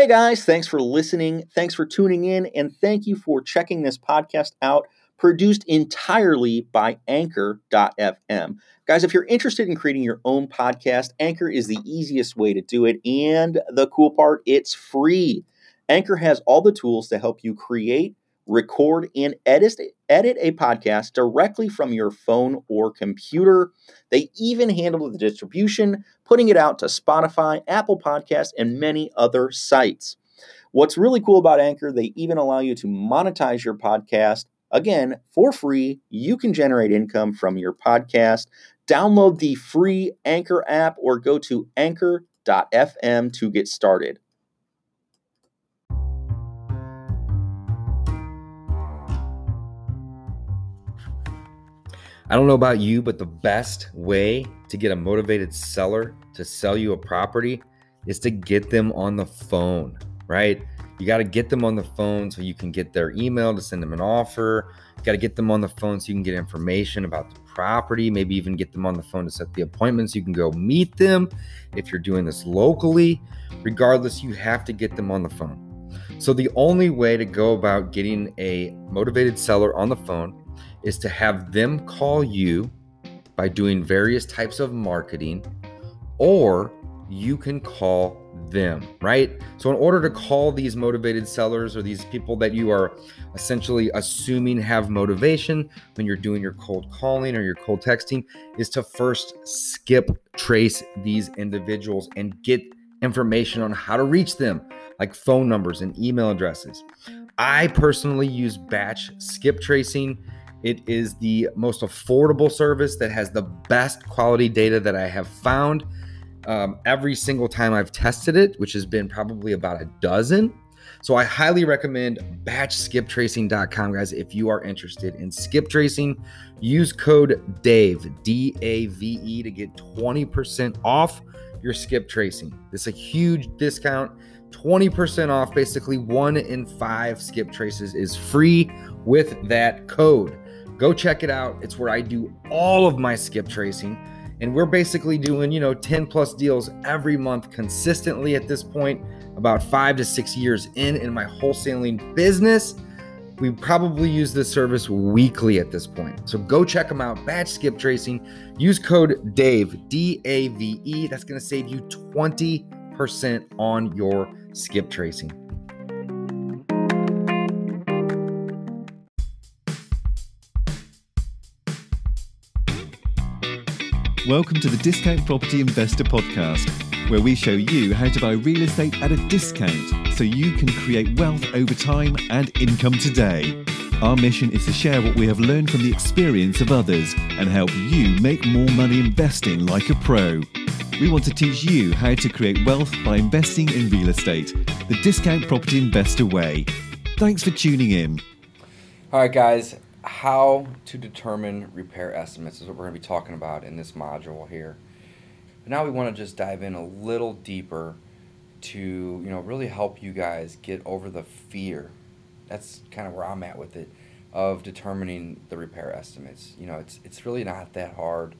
Hey guys, thanks for listening. Thanks for tuning in. And thank you for checking this podcast out, produced entirely by Anchor.fm. Guys, if you're interested in creating your own podcast, Anchor is the easiest way to do it. And the cool part, it's free. Anchor has all the tools to help you create record, and edit, edit a podcast directly from your phone or computer. They even handle the distribution, putting it out to Spotify, Apple Podcasts, and many other sites. What's really cool about Anchor, they even allow you to monetize your podcast. Again, for free, you can generate income from your podcast. Download the free Anchor app or go to anchor.fm to get started. I don't know about you, but the best way to get a motivated seller to sell you a property is to get them on the phone, right? You got to get them on the phone so you can get their email to send them an offer. Got to get them on the phone so you can get information about the property, maybe even get them on the phone to set the appointments. You can go meet them if you're doing this locally. Regardless, you have to get them on the phone. So, the only way to go about getting a motivated seller on the phone is to have them call you by doing various types of marketing, or you can call them, right? So, in order to call these motivated sellers or these people that you are essentially assuming have motivation when you're doing your cold calling or your cold texting, is to first skip trace these individuals and get information on how to reach them, like phone numbers and email addresses. I personally use batch skip tracing it is the most affordable service that has the best quality data that I have found um, every single time I've tested it, which has been probably about a dozen. So I highly recommend batchskiptracing.com, guys. If you are interested in skip tracing, use code DAVE, D A V E, to get 20% off your skip tracing. This is a huge discount. 20% off. Basically, one in five skip traces is free with that code. Go check it out. It's where I do all of my skip tracing. And we're basically doing, you know, 10 plus deals every month consistently at this point, about five to six years in in my wholesaling business. We probably use this service weekly at this point. So go check them out. Batch skip tracing. Use code DAVE, D A V E. That's going to save you 20% on your skip tracing. Welcome to the Discount Property Investor Podcast, where we show you how to buy real estate at a discount so you can create wealth over time and income today. Our mission is to share what we have learned from the experience of others and help you make more money investing like a pro. We want to teach you how to create wealth by investing in real estate, the Discount Property Investor way. Thanks for tuning in. All right, guys how to determine repair estimates is what we're going to be talking about in this module here. But now we want to just dive in a little deeper to you know really help you guys get over the fear. That's kind of where I'm at with it of determining the repair estimates. You know, it's it's really not that hard.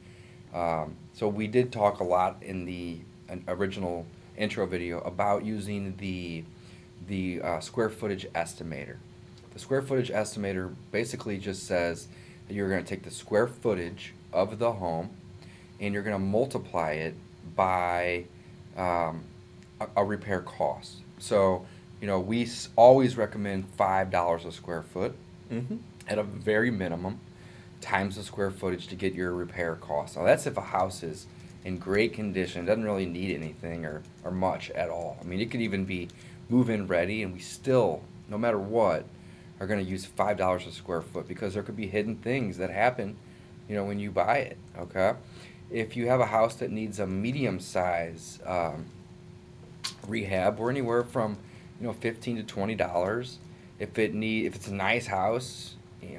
Um, so we did talk a lot in the original intro video about using the the uh, square footage estimator. The square footage estimator basically just says that you're going to take the square footage of the home and you're going to multiply it by um, a, a, repair cost. So, you know, we always recommend $5 a square foot mm-hmm. at a very minimum times the square footage to get your repair cost. Now, that's if a house is in great condition, doesn't really need anything or, or much at all. I mean, it could even be move in ready, and we still, no matter what, are going to use five dollars a square foot because there could be hidden things that happen, you know, when you buy it. Okay, if you have a house that needs a medium size um, rehab, we're anywhere from you know fifteen to twenty dollars. If it need if it's a nice house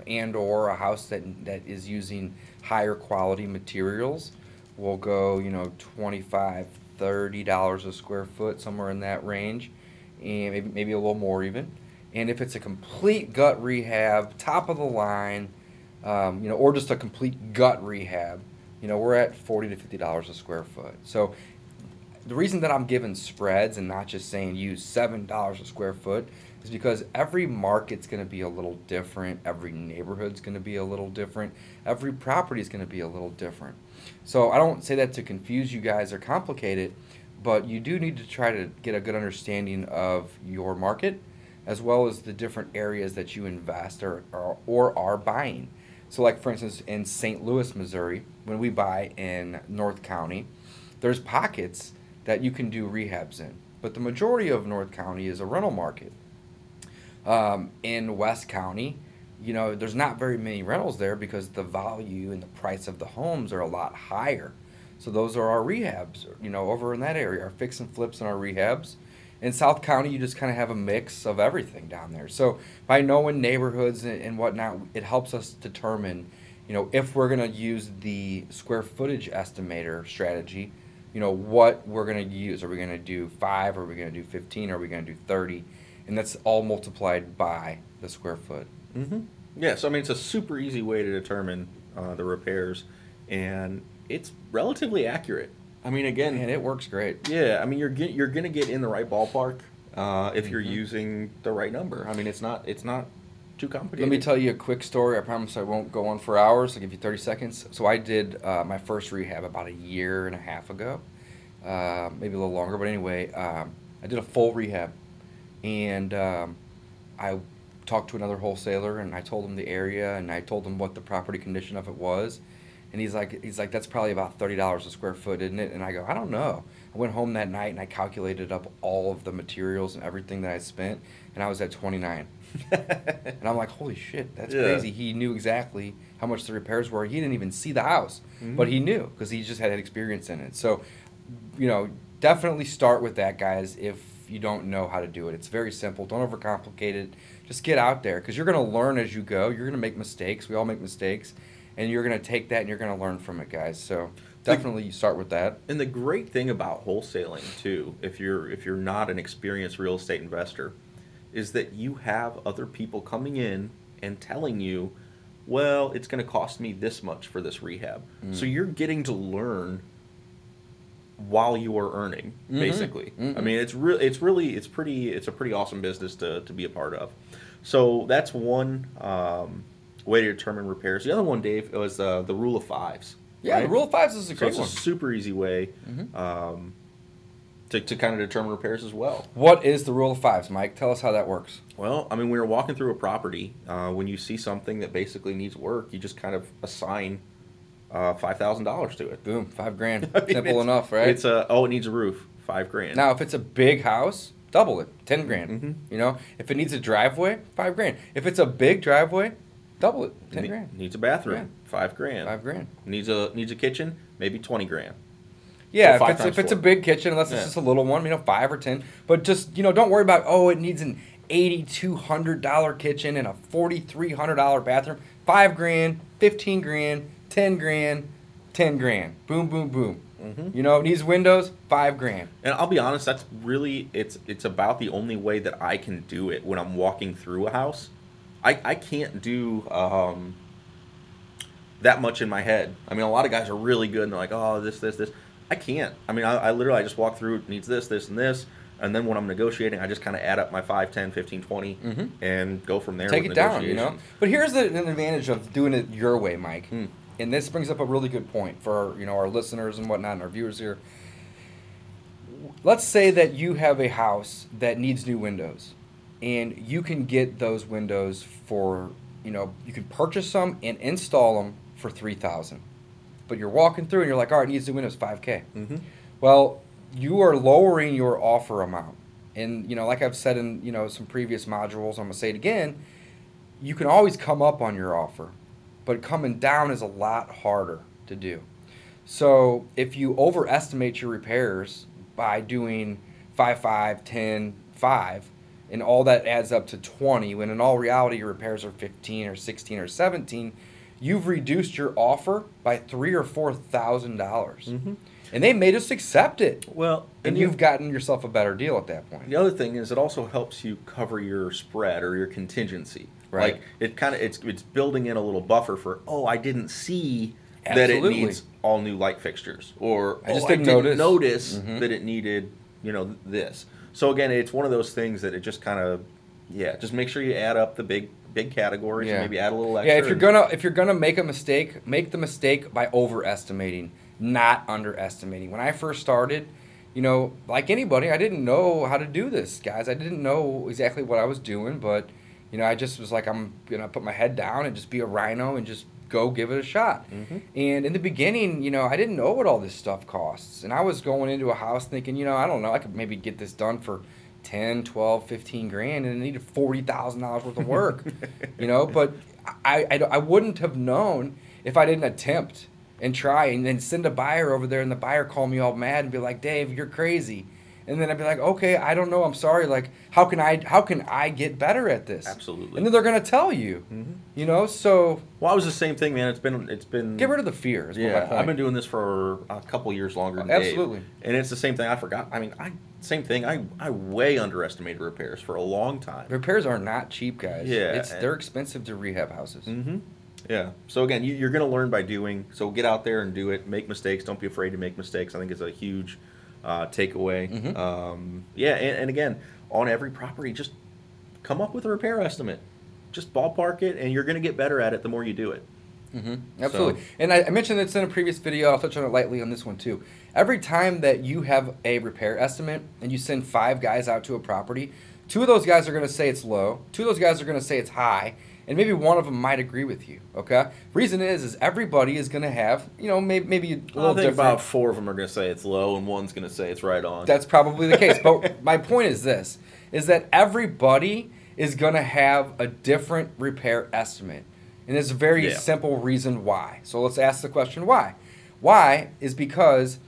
and or a house that that is using higher quality materials, we'll go you know 25 30 dollars a square foot somewhere in that range and maybe, maybe a little more even and if it's a complete gut rehab, top of the line, um, you know, or just a complete gut rehab, you know, we're at forty to fifty dollars a square foot. So the reason that I'm giving spreads and not just saying use seven dollars a square foot is because every market's going to be a little different. Every neighborhood's going to be a little different. Every property is going to be a little different. So I don't say that to confuse you guys or complicate it, but you do need to try to get a good understanding of your market as well as the different areas that you invest or, or, or are buying. So, like for instance, in St. Louis, Missouri, when we buy in North County, there's pockets that you can do rehabs in, but the majority of North County is a rental market. Um, in West County, you know, there's not very many rentals there because the value and the price of the homes are a lot higher. So those are our rehabs, you know, over in that area, our fix and flips and our rehabs. In South County, you just kind of have a mix of everything down there. So by knowing neighborhoods and, and whatnot, it helps us determine, you know, if we're going to use the square footage estimator strategy, you know, what we're going to use. Are we going to do five? Are we going to do 15? Are we going to do 30? And that's all multiplied by the square foot. Mm-hmm. Yeah, so I mean, it's a super easy way to determine uh, the repairs, and it's relatively accurate. I mean, again, And it works great. yeah, I mean, you're get, you're gonna get in the right ballpark uh, if you're Mhm. using the right number. I mean, it's not it's not too complicated. Let me tell you a quick story. I promise I won't go on for hours. I'll give you 30 seconds. So I did uh, my first rehab about a year and a half ago, uh, maybe a little longer, but anyway, um, I did a full rehab, and um, I talked to another wholesaler and I told him the area and I told him what the property condition of it was, and he's like, he's like, that's probably about thirty dollars a square foot, isn't it? And I go, I don't know. I went home that night and I calculated up all of the materials and everything that I spent, and I was at 29. And I'm like, holy shit, that's Yeah. crazy. He knew exactly how much the repairs were. He didn't even see the house, Mhm. but he knew because he just had experience in it. So, you know, definitely start with that, guys. If you don't know how to do it, it's very simple. Don't overcomplicate it. Just get out there because you're going to learn as you go. You're going to make mistakes. We all make mistakes, and you're going to take that and you're going to learn from it, guys. So definitely you start with that. And the great thing about wholesaling too, if you're if you're not an experienced real estate investor, is that you have other people coming in and telling you, well, it's going to cost me this much for this rehab. Mm. So you're getting to learn while you are earning, Mhm. basically. I Mhm. mean, it's really it's really it's pretty it's a pretty awesome business to to be a part of. So that's one um, way to determine repairs. The other one, Dave, was uh, the rule of fives. Yeah, the rule of fives is a So great it's one. a super easy way Mhm. um, to, to kind of determine repairs as well. What is the rule of fives, Mike? Tell us how that works. Well, I mean, when you're walking through a property, uh, when you see something that basically needs work, you just kind of assign uh, five thousand dollars to it. Boom, five grand. I mean, Simple enough, right? It's a oh, it needs a roof, five grand. Now, if it's a big house, double it, ten grand. Mhm. You know, if it needs a driveway, five grand. If it's a big driveway, double it, ten Ne- grand, Needs a bathroom, five grand. five grand. Needs a needs a kitchen, maybe twenty grand. Yeah, So if it's times if it's a four. big kitchen, unless Yeah. it's just a little one, you know, five or ten. But just you know, don't worry about oh, it needs an eighty-two hundred dollar kitchen and a forty-three hundred dollar bathroom. Five grand, fifteen grand, ten grand, ten grand. Boom, boom, boom. Mhm. You know, it needs windows. Five grand. And I'll be honest, that's really it's it's about the only way that I can do it when I'm walking through a house. I, I can't do um, that much in my head. I mean, a lot of guys are really good and they're like, oh, this, this, this. I can't. I mean, I, I literally I just walk through. It needs this, this, and this. And then when I'm negotiating, I just kind of add up my 5, 10, 15, 20 Mhm. and go from there. take it down, you know. But here's the, an advantage of doing it your way, Mike. Hmm. And this brings up a really good point for you know our listeners and whatnot, and our viewers here. Let's say that you have a house that needs new windows, and you can get those windows for you know you can purchase some and install them for three thousand. But you're walking through and you're like, all right, it needs new windows, five k. Mhm. Well, you are lowering your offer amount. And you know, like I've said in, you know, some previous modules, I'm going to say it again, you can always come up on your offer, but coming down is a lot harder to do. So, if you overestimate your repairs by doing 5 5 10 5 and all that adds up to 20 when in all reality your repairs are 15 or 16 or 17, you've reduced your offer by 3 or 4,000 dollars Mhm. and they made us accept it. Well, And the- you've gotten yourself a better deal at that point. The other thing is it also helps you cover your spread or your contingency. Right. Like it kind of it's it's building in a little buffer for oh I didn't see that it needs all new light fixtures, or I just "Oh, didn't didn't notice." notice Mhm. that it needed, you know, this. So again, it's one of those things that it just kind of, yeah, just make sure you add up the big big categories Yeah. and maybe add a little extra. Yeah, if you're gonna if you're gonna make a mistake, make the mistake by overestimating, not underestimating. When I first started, you know, like anybody, I didn't know how to do this, guys. I didn't know exactly what I was doing, but you know, I just was like, I'm gonna put my head down and just be a rhino and just go give it a shot. Mhm. And in the beginning, you know, I didn't know what all this stuff costs. And I was going into a house thinking, you know, I don't know, I could maybe get this done for 10, 12, 15 grand and it needed $40,000 worth of work, you know, but I, I, I wouldn't have known if I didn't attempt and try and then send a buyer over there and the buyer call me all mad and be like, Dave, you're crazy. And then I'd be like, okay, I don't know, I'm sorry. Like, how can I, how can I get better at this? Absolutely. And then they're gonna tell you, mm-hmm. you know. So Well, I was the same thing, man. It's been it's been get rid of the fear. Is Yeah, point. I've been doing this for a couple years longer than Absolutely. Dave. And it's the same thing. I forgot. I mean, I same thing. I I way underestimated repairs for a long time. Repairs are not cheap, guys. Yeah, it's and- they're expensive to rehab houses. Mm-hmm. Yeah. So again, you, you're going to learn by doing. So get out there and do it. Make mistakes. Don't be afraid to make mistakes. I think it's a huge uh, takeaway. Mhm. Um, yeah, and, and again, on every property, just come up with a repair estimate. Just ballpark it, and you're going to get better at it the more you do it. hmm Absolutely. And I, I mentioned this in a previous video. I'll touch on it lightly on this one too. Every time that you have a repair estimate and you send five guys out to a property, two of those guys are going to say it's low. Two of those guys are going to say it's high. And maybe one of them might agree with you. Okay. Reason is, is everybody is going to have, you know, maybe maybe a I little think different. about four of them are going to say it's low, and one's going to say it's right on. That's probably the case. But my point is this is that everybody is going to have a different repair estimate. And there's a very Yeah. simple reason why. So let's ask the question why. Why is because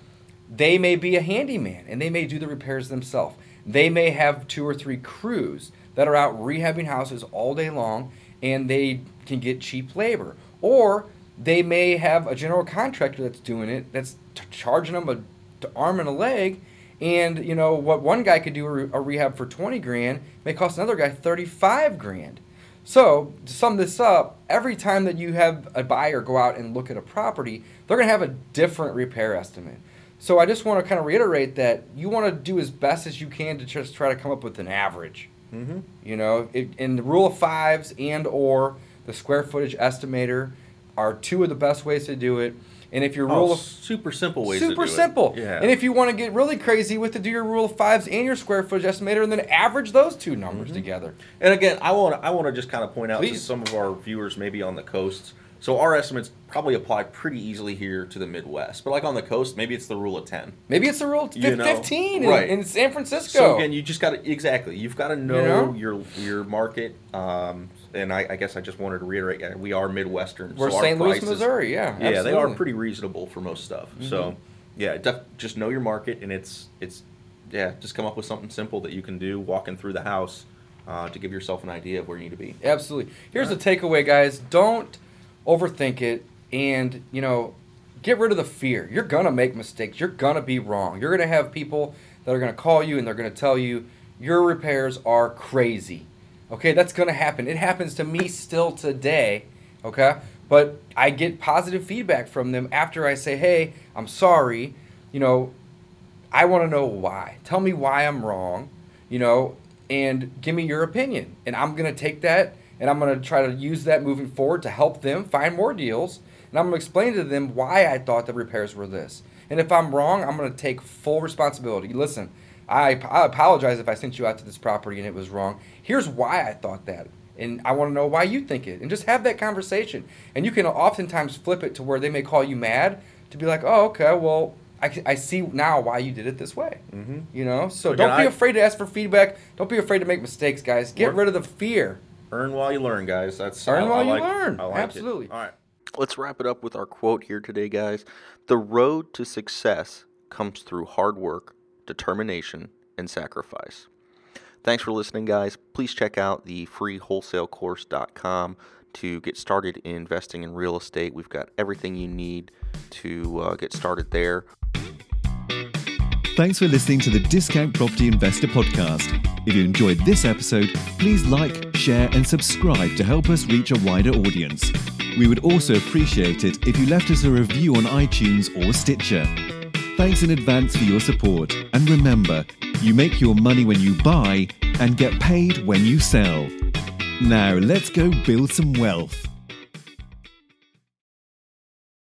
they may be a handyman and they may do the repairs themselves. They may have two or three crews that are out rehabbing houses all day long and they can get cheap labor. Or they may have a general contractor that's doing it that's t- charging them a t- arm and a leg and you know what one guy could do a, re- a rehab for 20 grand may cost another guy 35 grand. So to sum this up every time that you have a buyer go out and look at a property they're going to have a different repair estimate. So i just want to kind of reiterate that you want to do as best as you can to just try to come up with an average mm-hmm. you know, it, and the rule of fives and or the square footage estimator are two of the best ways to do it. And if your rule Oh, of super simple ways. to super do it. simple, Yeah. and if you want to get really crazy with to do your rule of fives and your square footage estimator, and then average those two numbers Mm-hmm. together. And again, I want I want to just kind of point out to some of our viewers maybe on the coasts. So our estimates probably apply pretty easily here to the Midwest, but like on the coast, maybe it's the rule of ten. Maybe it's the rule of You know, fifteen in, right. in San Francisco. So again, you just got to exactly. You've got to know, know? your your market. Um, and I, I guess I just wanted to reiterate, we are Midwestern. We're so St. Louis, prices- Missouri. Yeah, Yeah, they are. Mm-hmm. pretty reasonable for most stuff. So yeah, def- just know your market, and it's it's yeah, just come up with something simple that you can do walking through the house uh, to give yourself an idea of where you need to be. Absolutely. Here's the takeaway, guys. Don't overthink it and, you know, get rid of the fear. You're to make mistakes. You're to be wrong. You're to have people that are to call you and they're to tell you your repairs are crazy. Okay, that's to happen. It happens to me still today. Okay? But I get positive feedback from them after I say, "Hey, I'm sorry." You know, I want to know why. Tell me why I'm wrong, you know, and give me your opinion. And I'm going to take that and I'm going to try to use that moving forward to help them find more deals. And I'm going to explain to them why I thought the repairs were this. And if I'm wrong, I'm going to take full responsibility. Listen, I, I apologize if I sent you out to this property and it was wrong. Here's why I thought that. And I want to know why you think it. And just have that conversation. And you can oftentimes flip it to where they may call you mad to be like, oh, okay, well, I, I see now why you did it this way. Mm-hmm. You know, so Again, don't be I- afraid to ask for feedback. Don't be afraid to make mistakes, guys. Get rid of the fear. Earn while you learn, guys. That's Earn I- while I you like- learn. I like it. Absolutely. All right. Let's wrap it up with our quote here today, guys. The road to success comes through hard work, determination, and sacrifice. Thanks for listening, guys. Please check out the free wholesalecourse.com to get started in investing in real estate. We've got everything you need to uh, get started there. Thanks for listening to the Discount Property Investor Podcast. If you enjoyed this episode, please like, share, and subscribe to help us reach a wider audience. We would also appreciate it if you left us a review on iTunes or Stitcher. Thanks in advance for your support. And remember, you make your money when you buy and get paid when you sell. Now, let's go build some wealth.